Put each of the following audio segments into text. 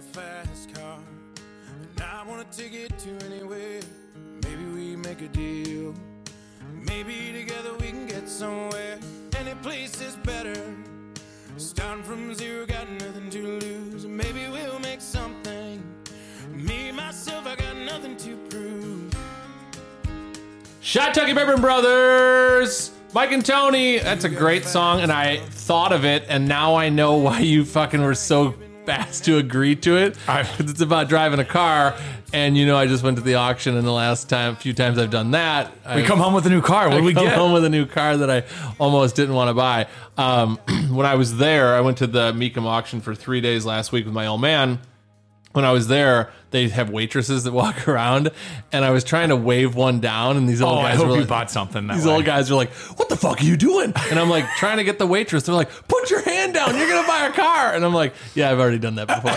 a fast car, and I wanna take it to anywhere. Maybe we make a deal. Maybe together we can get somewhere. Any place is better. Starting from zero, got nothing to lose. Maybe we'll make something. Me, myself, I got nothing to prove. Shot Tucky Bourbon Brothers. Mike and Tony. That's a great song, and I thought of it, and now I know why you fucking were so fast to agree to it. Because it's about driving a car, and you know I just went to the auction, and the last time, a few times I've done that, We come home with a new car. What I do we come get? home with a new car that I almost didn't want to buy. Um, when I was there, I went to the Mecum auction for three days last week with my old man. When I was there, they have waitresses that walk around, and I was trying to wave one down, and these old Oh, I guys hope were you bought something. That these way. old guys are like, "What the fuck are you doing?" And I'm like trying to get the waitress. They're like, "Put your hand down. You're gonna buy a car." And I'm like, "Yeah, I've already done that before."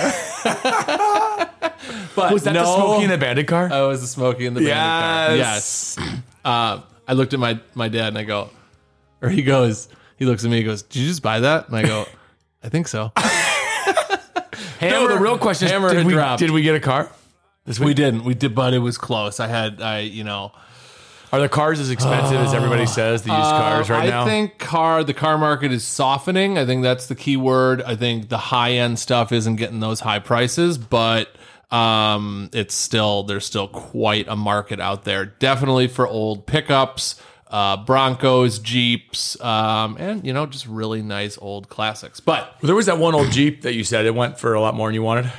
but Was that no, the Smokey and the Bandit car? I was the Smokey in the Bandit car. Yes. Yes. Uh, I looked at my my dad and I go, or he goes, he looks at me. He goes, "Did you just buy that?" And I go, "I think so." no, the real question is, hammer did had we, dropped. did we get a car? This week? We didn't. We did, but it was close. I had, I, you know, Are the cars as expensive as everybody says? The used cars right Uh, I now. think car the car market is softening. I think that's the key word. I think the high end stuff isn't getting those high prices, but um, it's still there's still quite a market out there. Definitely for old pickups, uh, Broncos, Jeeps, um, and you know just really nice old classics. But there was that one old Jeep that you said it went for a lot more than you wanted.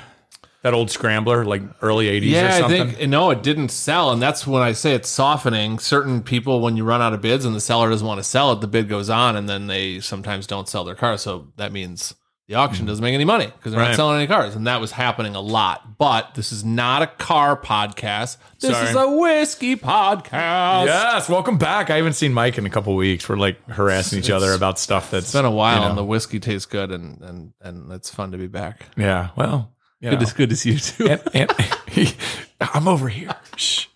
That old Scrambler, like early '80s or Yeah, I something. think no, it didn't sell, and that's when I say it's softening. Certain people, when you run out of bids and the seller doesn't want to sell it, the bid goes on, and then they sometimes don't sell their car. So that means the auction doesn't make any money because they're Right. not selling any cars, and that was happening a lot. But this is not a car podcast. This Sorry. is a whiskey podcast. Yes, welcome back. I haven't seen Mike in a couple weeks. We're like harassing each other about stuff that's It's been a while, and the whiskey tastes good, and and and it's fun to be back. yeah. Well, you Good know. good to see you too. And- and- I'm over here. Shh.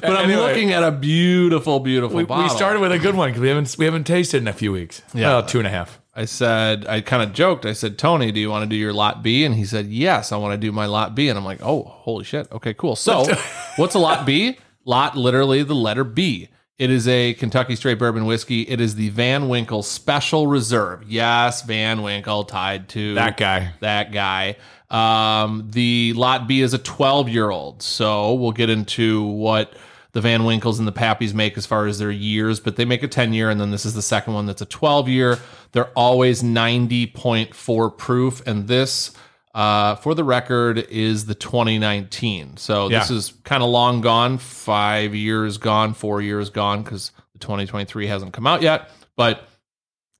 but I'm anyway. looking at a beautiful, beautiful We, bottle. we started with a good one because we haven't we haven't tasted in a few weeks. Yeah. Well, two and a half. I said, I kind of joked. I said, Tony, do you want to do your lot B? And he said, Yes, I want to do my lot B. And I'm like, Oh, holy shit. Okay, cool. So, what's a lot B? Lot literally the letter B. It is a Kentucky straight bourbon whiskey. It is the Van Winkle Special Reserve. Yes, Van Winkle tied to That guy. that guy. Um, the lot B is a 12 year old. So we'll get into what the Van Winkles and the Pappies make as far as their years, but they make a 10 year. And then this is the second one that's a 12 year. They're always 90.4 proof. And this, uh, for the record, is the 2019. So this Yeah. is kind of long gone, five years gone, four years gone, because the 2023 hasn't come out yet. But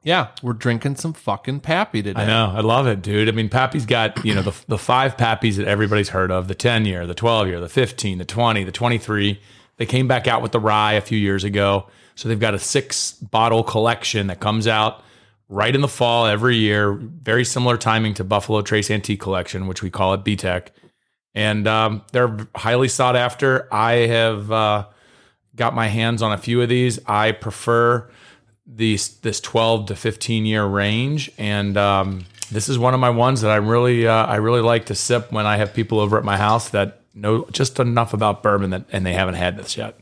yeah, we're drinking some fucking Pappy today. I know. I love it, dude. I mean, Pappy's got, you know, the, the five Pappies that everybody's heard of the 10 year, the 12 year, the 15, the 20, the 23. They came back out with the rye a few years ago. So they've got a six bottle collection that comes out right in the fall every year. Very similar timing to Buffalo Trace Antique Collection, which we call it BTEC. And um, they're highly sought after. I have uh, got my hands on a few of these. I prefer these this 12 to 15 year range and um, this is one of my ones that I really uh, I really like to sip when I have people over at my house that know just enough about bourbon that and they haven't had this yet.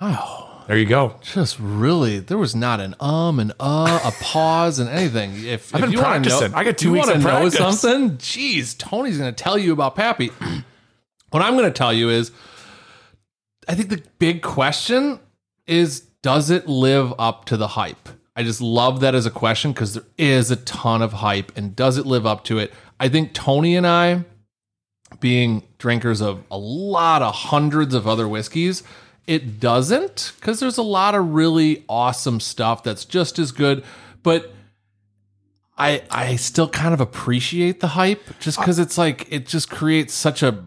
Wow. There you go. Just really, there was not an um and uh, a pause and anything. If, I've if been you practicing. Know, I got two you weeks know practice. something? Jeez, Tony's going to tell you about Pappy. what I'm going to tell you is, I think the big question is, does it live up to the hype? I just love that as a question because there is a ton of hype, and does it live up to it? I think Tony and I, being drinkers of a lot of hundreds of other whiskeys, it doesn't because there's a lot of really awesome stuff that's just as good. But I I still kind of appreciate the hype just because it's like it just creates such a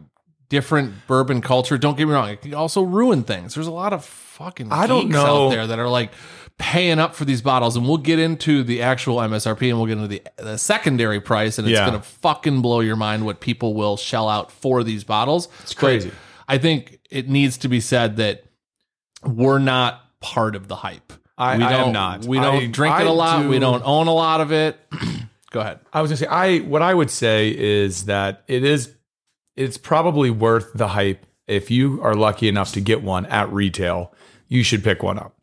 different bourbon culture. Don't get me wrong; it can also ruin things. There's a lot of fucking I don't know. out there that are like paying up for these bottles, and we'll get into the actual MSRP and we'll get into the, the secondary price, and it's Yeah. gonna fucking blow your mind what people will shell out for these bottles. It's crazy. I think it needs to be said that we're not part of the hype. I- we I am don't, not. We don't I- drink it a lot. We don't own a lot of it. Go ahead. I was gonna say I what I would say is that it is it's probably worth the hype if you are lucky enough to get one at retail. You should pick one up.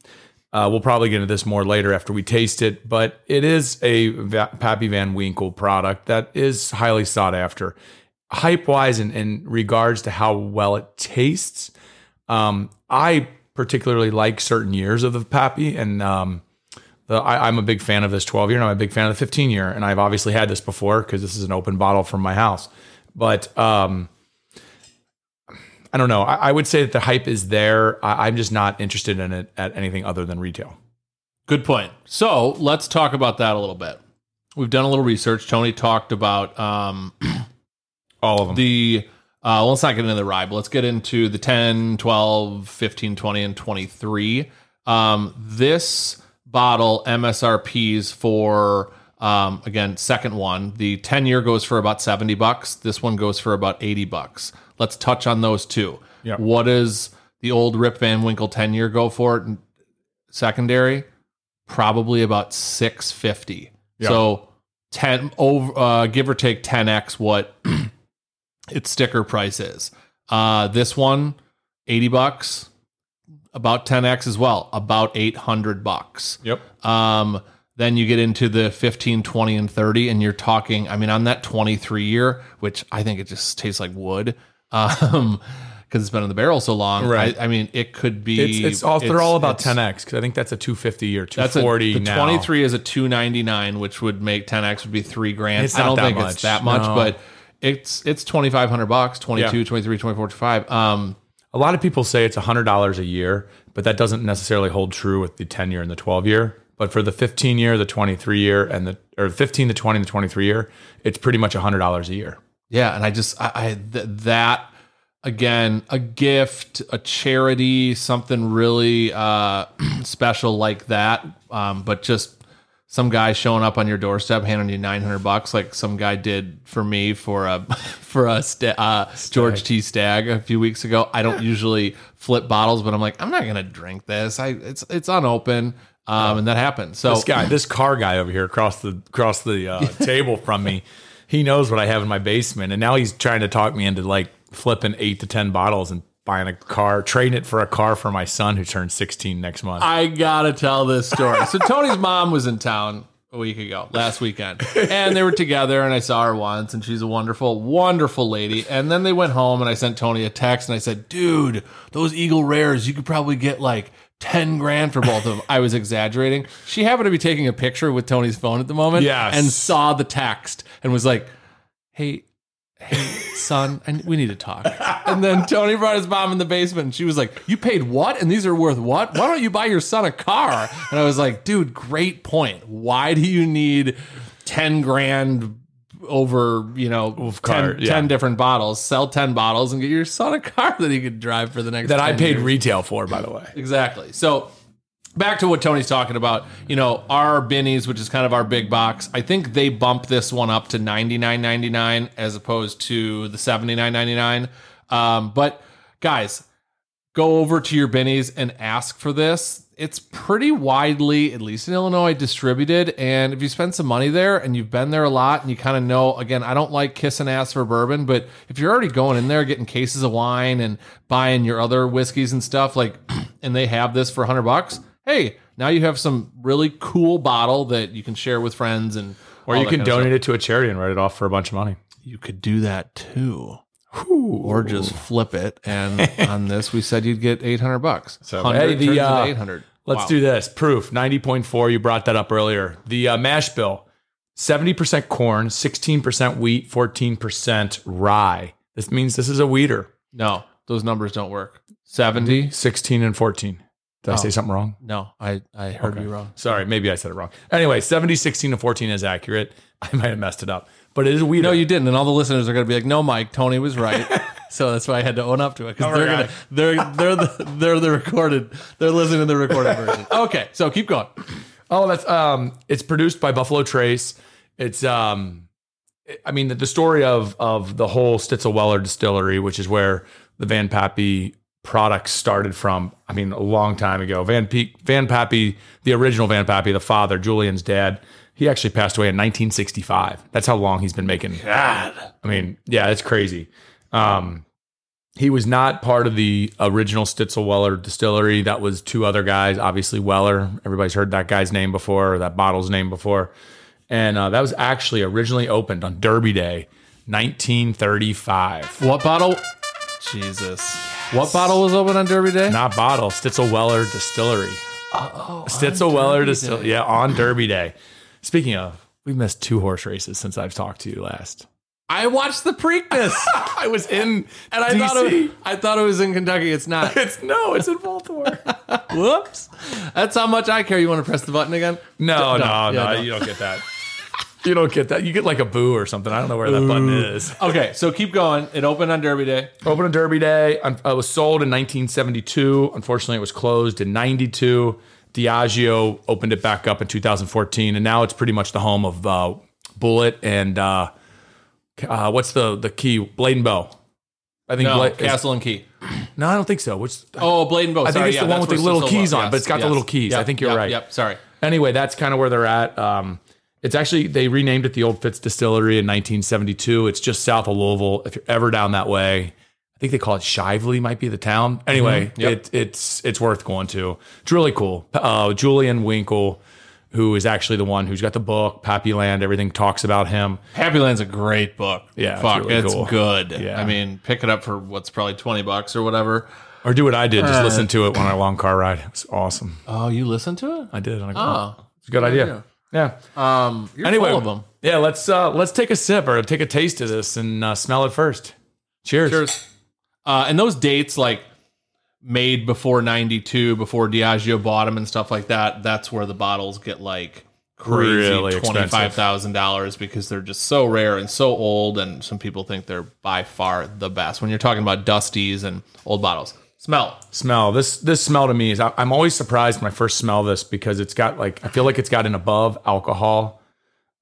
Uh, we'll probably get into this more later after we taste it, but it is a Va- Pappy Van Winkle product that is highly sought after. Hype wise, in, in regards to how well it tastes, um, I particularly like certain years of the Pappy, and um, the, I, I'm a big fan of this 12 year, and I'm a big fan of the 15 year, and I've obviously had this before because this is an open bottle from my house. But um, I don't know. I, I would say that the hype is there. I, I'm just not interested in it at anything other than retail. Good point. So let's talk about that a little bit. We've done a little research. Tony talked about um, All of them. the uh, let's not get into the ride, but let's get into the 10, 12, 15, 20, and 23. Um, this bottle MSRPs for um, again, second one. The 10 year goes for about 70 bucks. This one goes for about 80 bucks. Let's touch on those two. Yeah. What does the old Rip Van Winkle 10 year go for? Secondary, probably about 650. Yeah. So 10 over uh, give or take 10x what its sticker price is. Uh, this one, 80 bucks, about 10x as well, about 800 bucks. Yep. Um, then you get into the 15, 20, and 30, and you're talking, I mean, on that 23 year, which I think it just tastes like wood. Um, because it's been in the barrel so long. Right. I, I mean, it could be. It's, it's all they're all about 10x because I think that's a 250 or That's a, 240 the now. 23 is a 299, which would make 10x would be three grand. It's I don't that think much, it's that much, no. but it's it's 2500 bucks, 22, Yeah. 23, 24, 25. Um, A lot of people say it's $100 a year, but that doesn't necessarily hold true with the 10 year and the 12 year. But for the 15 year, the 23 year, and the or 15 to 20 and the 23 year, it's pretty much $100 a year. Yeah, and I just I, I th- that again a gift, a charity, something really uh, special like that. Um, but just some guy showing up on your doorstep handing you nine hundred bucks, like some guy did for me for a for a sta- uh, George T. Stagg a few weeks ago. I don't usually flip bottles, but I'm like I'm not gonna drink this. I it's it's unopened. Um, and that happened. So This guy, this car guy over here across the across the uh, table from me, he knows what I have in my basement, and now he's trying to talk me into like flipping eight to ten bottles and buying a car, trading it for a car for my son who turns 16 next month. I gotta tell this story. So Tony's mom was in town a week ago, last weekend, and they were together, and I saw her once, and she's a wonderful, wonderful lady. And then they went home, and I sent Tony a text, and I said, "Dude, those Eagle Rares, you could probably get like." 10 grand for both of them. I was exaggerating. She happened to be taking a picture with Tony's phone at the moment Yes. and saw the text and was like, Hey, hey, son, I, we need to talk. And then Tony brought his mom in the basement and she was like, You paid what? And these are worth what? Why don't you buy your son a car? And I was like, Dude, great point. Why do you need 10 grand over, you know, 10, car, yeah. 10 different bottles? Sell 10 bottles and get your son a car that he could drive for the next that I paid years. retail for, by the way. Exactly. So back to what Tony's talking about, you know, our Binny's, which is kind of our big box, I think they bump this one up to ninety nine ninety nine as opposed to the seventy nine ninety nine. Um, but guys, go over to your Binny's and ask for this. It's pretty widely, at least in Illinois, distributed. And if you spend some money there and you've been there a lot and you kind of know, again, I don't like kissing ass for bourbon, but if you're already going in there getting cases of wine and buying your other whiskeys and stuff, like, and they have this for 100 bucks, hey, now you have some really cool bottle that you can share with friends and Or you can donate it to a charity and write it off for a bunch of money. You could do that too. Or just flip it, and on this we said you'd get eight hundred bucks. So, hey, the, uh, eight hundred. Let's do this. Proof 90.4. You brought that up earlier. The uh, mash bill 70% corn, 16% wheat, 14% rye. This means this is a wheater. No, those numbers don't work. Seventy? 16 and 14. Did I say something wrong? No, I I heard you wrong. Sorry, maybe I said it wrong. Anyway, 70, 16, and 14 is accurate. I might have messed it up, but it is wheater. No, you didn't, and all the listeners are going to be like, "No, Mike, Tony was right." so that's why I had to own up to it because Oh, they're gonna, they're they're the they're the recorded they're listening to the recorded version. Okay, so keep going. Oh, that's um it's produced by Buffalo Trace. It's um I mean the, the story of of the whole Stitzel Weller distillery, which is where the Van Pappy products started from. I mean, a long time ago. Van Pe- Van Pappy, the original Van Pappy, the father, Julian's dad, he He actually passed away in 1965. That's how long he's been making. God. I mean, yeah, it's crazy. Um, he was not part of the original Stitzel Weller distillery. That was two other guys. Obviously, Weller. Everybody's heard that guy's name before, or that bottle's name before. And uh, that was actually originally opened on Derby Day, 1935. What bottle? Jesus. What bottle was open on Derby Day? Not bottle, Stitzel Weller Distillery. Uh oh, Stitzel Weller Distillery. Yeah, on Derby Day. Speaking of, we've missed two horse races since I've talked to you last. I watched the Preakness, I was in, and I thought it, I thought it was in Kentucky. It's not. it's no, it's in Baltimore. Whoops. That's how much I care. You want to press the button again? No, no, No, no, yeah, no. you don't get that. You don't get that. You get like a boo or something. I don't know where that button is. Okay, so keep going. It opened on Derby Day. Opened on Derby Day. Un- uh, It was sold in 1972. Unfortunately, it was closed in 92. Diageo opened it back up in 2014, and now it's pretty much the home of uh, Bulleit and uh, uh, what's the the key Blade and Bow. I think No, Blade, is- Castle and Key. no, I don't think so. Which Oh, Blade and Bow. I think it's the one with the little keys on, but it's got the little keys. I think you're right. Yep. Sorry. anyway, that's kind of where they're at. Um, it's actually they renamed it the Old Fitz Distillery in 1972. It's just south of Louisville. If you're ever down that way, I think they call it Shively, might be the town. Anyway, Mm-hmm. Yep. it, it's it's worth going to. It's really cool. Uh, Julian Winkle, who is actually the one who's got the book Pappy Land. Everything talks about him. Pappy Land's a great book. Yeah, it's Fuck, really it's cool. good. Yeah. I mean, pick it up for what's probably 20 bucks or whatever. Or do what I did, just Uh, listen to it on a long car ride. It was awesome. Oh, you listened to it? I did. On a Oh. it's a good idea. Yeah. Um, Anyway, full of them. yeah. Let's uh, let's take a sip or take a taste of this and uh, smell it first. Cheers. Cheers. Uh, and those dates, like made before 92, before Diageo bought them and stuff like that, that's where the bottles get like crazy Really expensive. $25,000 because they're just so rare and so old. And some people think they're by far the best when you're talking about Dusties and old bottles. Smell. smell this this smell to me is I- i'm always surprised when i first smell this because it's got like i feel like it's got an above alcohol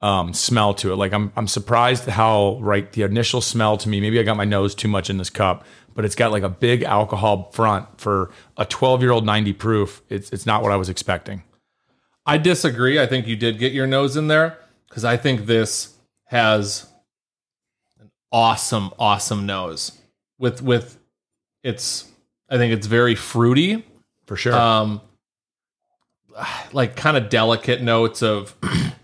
um, smell to it like i'm i'm surprised how right the initial smell to me maybe i got my nose too much in this cup but it's got like a big alcohol front for a 12 year old 90 proof it's it's not what i was expecting I disagree. I think you did get your nose in there because I think this has an awesome, awesome nose with with it's. I think it's very fruity, for sure um, like kind of delicate notes of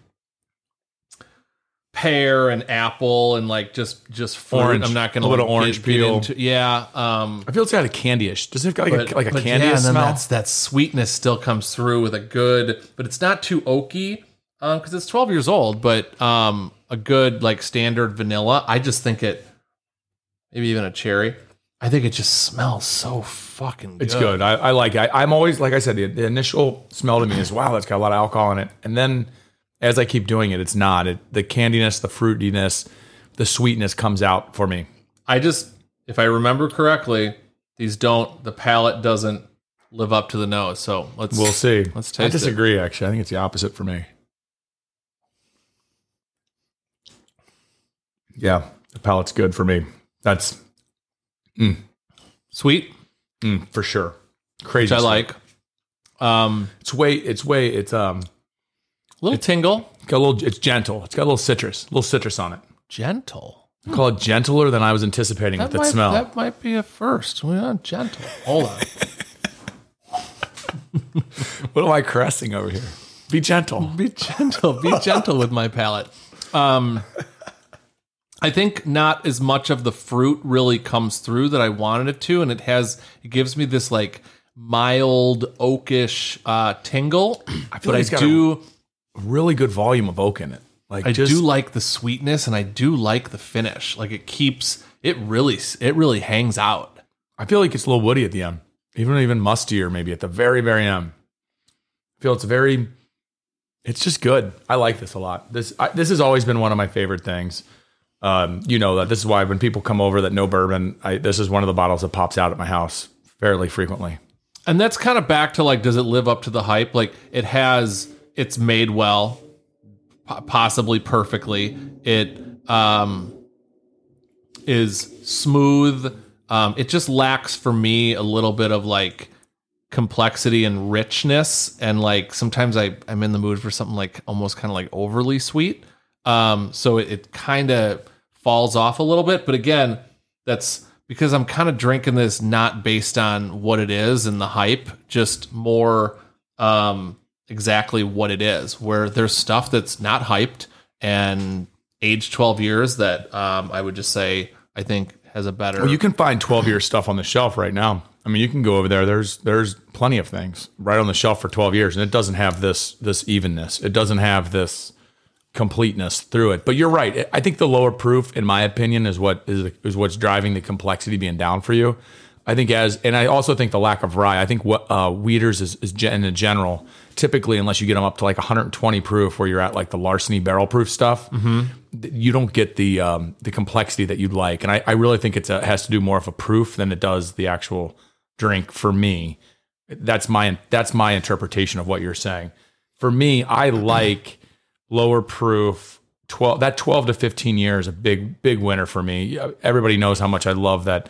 pear and apple and like just just fruit. Orange. I'm not gonna A little like, orange get, peel. Get into, yeah. Um, i feel it's got a candyish does it got like, a, like a candy yeah, and then smell that's, that sweetness still comes through with a good, but it's not too oaky because it's 12 years old, but um, a good like standard vanilla. I just think it, maybe even a cherry. I think it just smells so fucking good. It's good. I, I like it. I, I'm always, like I said, the, the initial smell to me is, wow, that's got a lot of alcohol in it. And then as I keep doing it, it's not. It, the candiness, the fruitiness, the sweetness comes out for me. I just, if I remember correctly, these don't, the palate doesn't live up to the nose. So let's, We'll see. Let's I taste it. disagree, actually. I think it's the opposite for me. Yeah, the palate's good for me. That's sweet, mm, for sure. Crazy. which I like. Um, It's way, it's way, it's um, a little tingle, got a little, it's gentle. It's got a little citrus, a little citrus on it. gentle. I call it gentler than I was anticipating with that might, smell. That might be a first. We're not gentle. Hold on. What am I caressing over here? Be gentle. be gentle. Be gentle with my palate. Um, I think not as much of the fruit really comes through that I wanted it to, and it has. It gives me this like mild oakish uh, tingle. I feel but like it's I got do. Really good volume of oak in it. Like I just, do like the sweetness, and I do like the finish. Like it keeps it really. It really hangs out. I feel like it's a little woody at the end, even even mustier maybe at the very very end. I feel it's very. It's just good. I like this a lot. This I, this has always been one of my favorite things. Um, you know that this is why when people come over that know bourbon, I, this is one of the bottles that pops out at my house fairly frequently. And that's kind of back to like, does it live up to the hype? Like, it has, it's made well, possibly perfectly. It um, is smooth. Um, it just lacks for me a little bit of like complexity and richness and like sometimes I I'm in the mood for something like almost kind of like overly sweet. Um so it, it kind of falls off a little bit, but again, that's because I'm kind of drinking this not based on what it is and the hype, just more um exactly what it is. Where there's stuff that's not hyped and age 12 years that um I would just say I think has a better Well, you can find 12 year stuff on the shelf right now. I mean, you can go over there. There's there's plenty of things right on the shelf for 12 years, and it doesn't have this this evenness. It doesn't have this completeness through it. But you're right. I think the lower proof, in my opinion, is what is is what's driving the complexity being down for you. I think as, and I also think the lack of rye. I think what uh, Wheaters is, is gen- in general, typically unless you get them up to like 120 proof, where you're at like the larceny barrel proof stuff, th- you don't get the um, the complexity that you'd like. And I, I really think it has to do more of a proof than it does the actual drink for me. That's my that's my interpretation of what you're saying. For me, I like lower proof 12 that 12 to 15 years a big big winner for me. Everybody knows how much I love that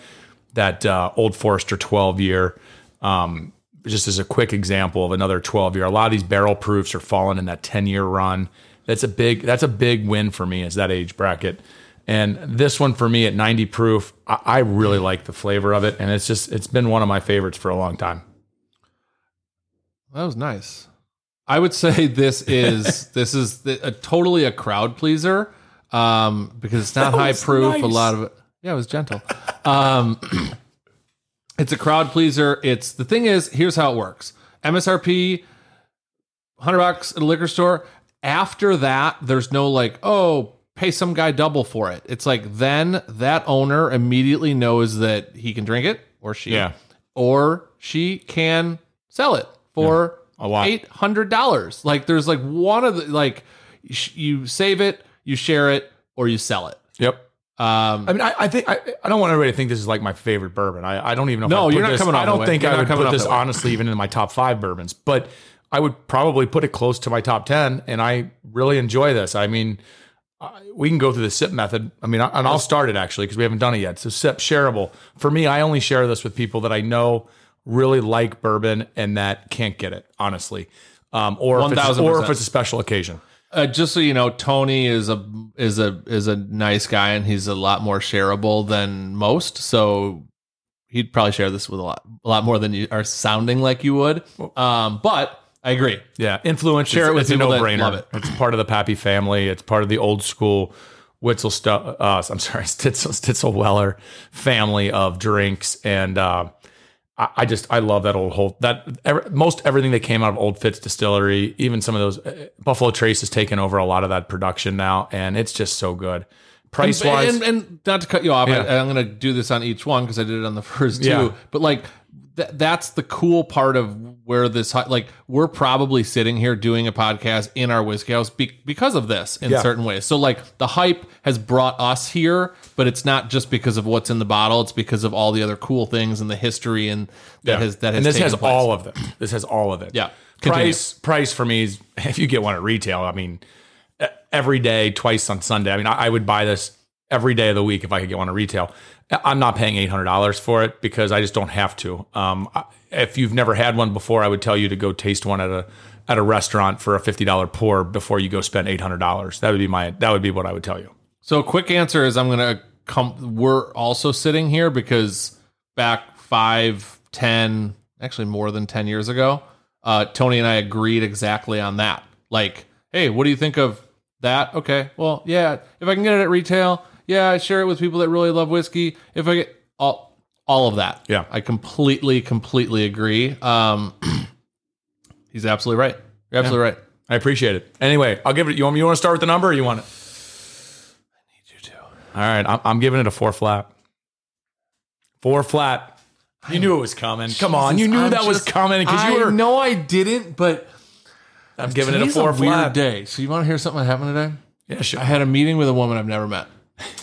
that uh, Old Forester 12 year. Um, just as a quick example of another 12 year. A lot of these barrel proofs are falling in that 10 year run. That's a big that's a big win for me as that age bracket. And this one for me at 90 proof, I really like the flavor of it, and it's just it's been one of my favorites for a long time. That was nice. I would say this is this is the, a totally a crowd pleaser um, because it's not That high proof. A lot of it, yeah, it was gentle. Um, it's a crowd pleaser. It's the thing is here's how it works: MSRP, hundred bucks at a liquor store. After that, there's no like, oh, pay some guy double for it. It's like then that owner immediately knows that he can drink it or she, Yeah. or she can sell it for a lot. eight hundred dollars. Like there's like one of the like you sh- you save it, you share it, or you sell it. Yep. Um, I mean, I, I think I, I don't want everybody to think this is like my favorite bourbon. I, I don't even know. No, if I you're put not this, coming off I don't think I not would put this honestly even in my top five bourbons, but I would probably put it close to my top ten. And I really enjoy this. I mean, I- we can go through the sip method. I mean, and I'll start it actually because we haven't done it yet. So sip shareable for me. I only share this with people that I know really like bourbon and that can't get it honestly, um, or if it's, or if it's a special occasion. uh, just so you know, Tony is a is a is a nice guy, and he's a lot more shareable than most. So he'd probably share this with a lot a lot more than you are sounding like you would. Um, but I agree. Yeah, influence. Share it's, it with it's a that no-brainer. love it. It's part of the Pappy family. It's part of the old school Witzel stuff. Uh, I'm sorry, Stitzel, Stitzel Weller family of drinks, and uh, I, I just I love that old whole that ever, most everything that came out of Old Fitz Distillery, even some of those uh, Buffalo Trace has taken over a lot of that production now, and it's just so good. Price and, wise, and, and not to cut you off, Yeah. I, I'm going to do this on each one because I did it on the first two. Yeah. But like, th- that's the cool part of where this, like, we're probably sitting here doing a podcast in our whiskey house be- because of this in Yeah. certain ways. So, like, the hype has brought us here, but it's not just because of what's in the bottle; it's because of all the other cool things and the history and that has that has. and this has place. all of them. This has all of it. Yeah. Continue. Price price for me is if you get one at retail. I mean, every day, twice on Sunday. I mean, I, I would buy this every day of the week if I could get one at retail. I'm not paying eight hundred dollars for it because I just don't have to. Um, if you've never had one before, I would tell you to go taste one at a at a restaurant for a fifty dollar pour before you go spend eight hundred dollars. That would be my that would be what I would tell you. So quick answer is I'm gonna come we're also sitting here because back five, ten, actually more than ten years ago, uh, Tony and I agreed exactly on that. Like, hey, what do you think of that? Okay, well, yeah, if I can get it at retail, yeah, I share it with people that really love whiskey. If I get all all of that. Yeah. I completely, completely agree. Um he's absolutely right. You're absolutely right. I appreciate it. Anyway, I'll give it. You want me? You want to start with the number? or You want it? I need you too. All right, I'm, I'm giving it a four flat. Four flat. You knew it was coming. Come on, you knew I'm that was coming because I you were. know I didn't, but I'm giving it a four weird flat. day. So you want to hear something that happened today? Yeah, sure. I had a meeting with a woman I've never met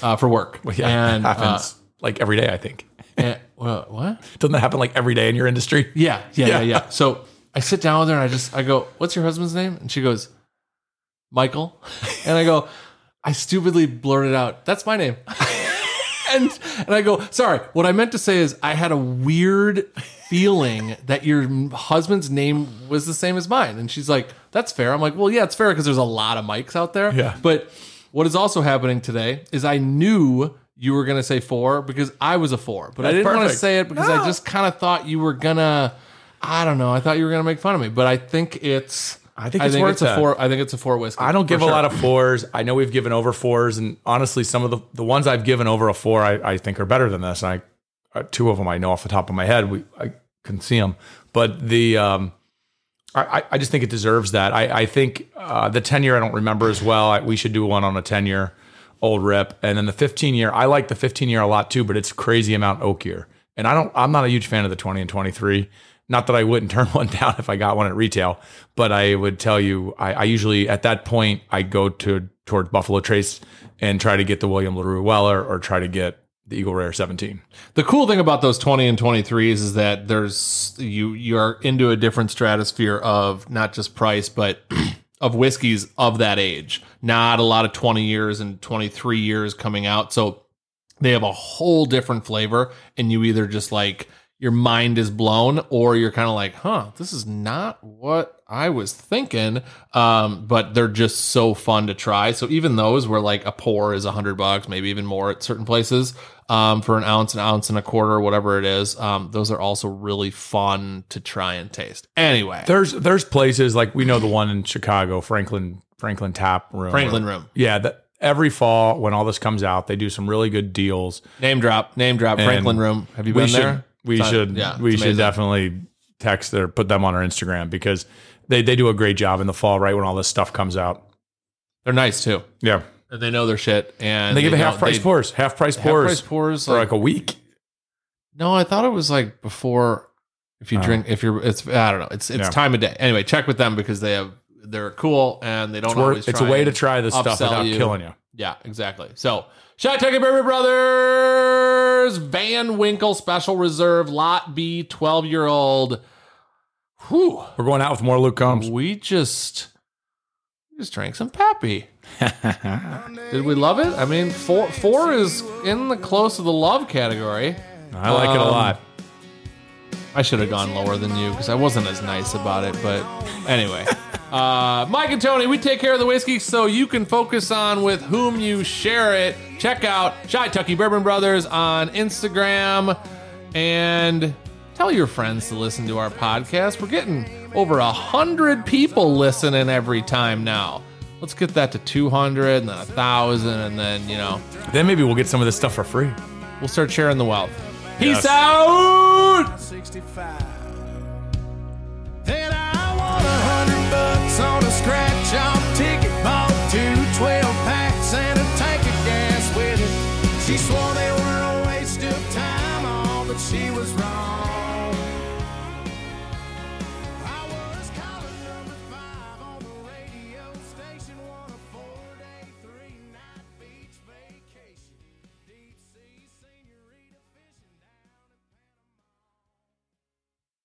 uh, for work. yeah, and happens like every day. I think Uh, and- well, what? doesn't that happen like every day in your industry? Yeah, yeah, yeah, Yeah. yeah. So I sit down with her and I just I go, "What's your husband's name?" And she goes, "Michael." And I go, I stupidly blurted out, "That's my name." and and I go, sorry. What I meant to say is I had a weird feeling that your husband's name was the same as mine, and she's like, that's fair. I'm like, well, yeah, it's fair because there's a lot of mics out there. Yeah. But what is also happening today is I knew you were gonna say four because I was a four, but I didn't want to say it because I just kind of thought you were gonna. I don't know. I thought you were gonna make fun of me, but I think it's. I think it's worth a four. I think it's a four whiskey. I don't for give a lot of fours. I know we've given over fours, and honestly, some of the, the ones I've given over a four, I, I think are better than this. And I, uh, two of them I know off the top of my head. We I can see them, but the um, I, I- just think it deserves that. I, I think uh, the ten year I don't remember as well. I, we should do one on a ten year old rip, and then the fifteen year. I like the fifteen year a lot too, but it's crazy amount oakier. And I don't. I'm not a huge fan of the twenty and twenty three. Not that I wouldn't turn one down if I got one at retail, but I would tell you, I, I usually at that point I go to towards Buffalo Trace and try to get the William Larue Weller or try to get the Eagle Rare 17. The cool thing about those 20 and 23s is that there's you you're into a different stratosphere of not just price but of whiskeys of that age. Not a lot of 20 years and 23 years coming out. So they have a whole different flavor and you either just like your mind is blown or you're kind of like, "Huh, this is not what I was thinking." Um, but they're just so fun to try. So even those where like a pour is a 100 bucks, maybe even more at certain places, um, for an ounce, an ounce and a quarter, whatever it is, um, those are also really fun to try and taste. Anyway, There's there's places like we know the one in Chicago, Franklin Franklin Tap Room. Franklin Room. Yeah, that every fall when all this comes out, they do some really good deals. Name drop, name drop, Franklin Room. Have you been should, there? We should yeah, we should definitely text or put them on our Instagram because they they do a great job in the fall, right when all this stuff comes out. They're nice too. Yeah, And they know their shit and and they give a half price they- pours, half price half pours price pours for like, like a week. No, I thought it was like before. If you Oh. drink, if you're, it's I don't know. It's it's Yeah. time of day. Anyway, check with them because they have they're cool and they don't It's, always. worth, it's a way to try this stuff without you. killing you. Yeah, exactly. So, shout out to Shot Tucker Berry Van Winkle Special Reserve Lot B, twelve year old. Whew, We're going out with more Luke Combs. we just we just drank some Pappy. Did we love it? I mean, four four is in the close of the love category. I like it a Um, lot. I should have gone lower than you because I wasn't as nice about it. But anyway, uh, Mike and Tony, we take care of the whiskey so you can focus on with whom you share it. Check out Shy Tucky Bourbon Brothers on Instagram and tell your friends to listen to our podcast. We're getting over a hundred people listening every time now. Let's get that to 200 and then a thousand, and then you know Then maybe we'll get some of this stuff for free. we'll start sharing the wealth. Peace Yes. out. 65. Scratch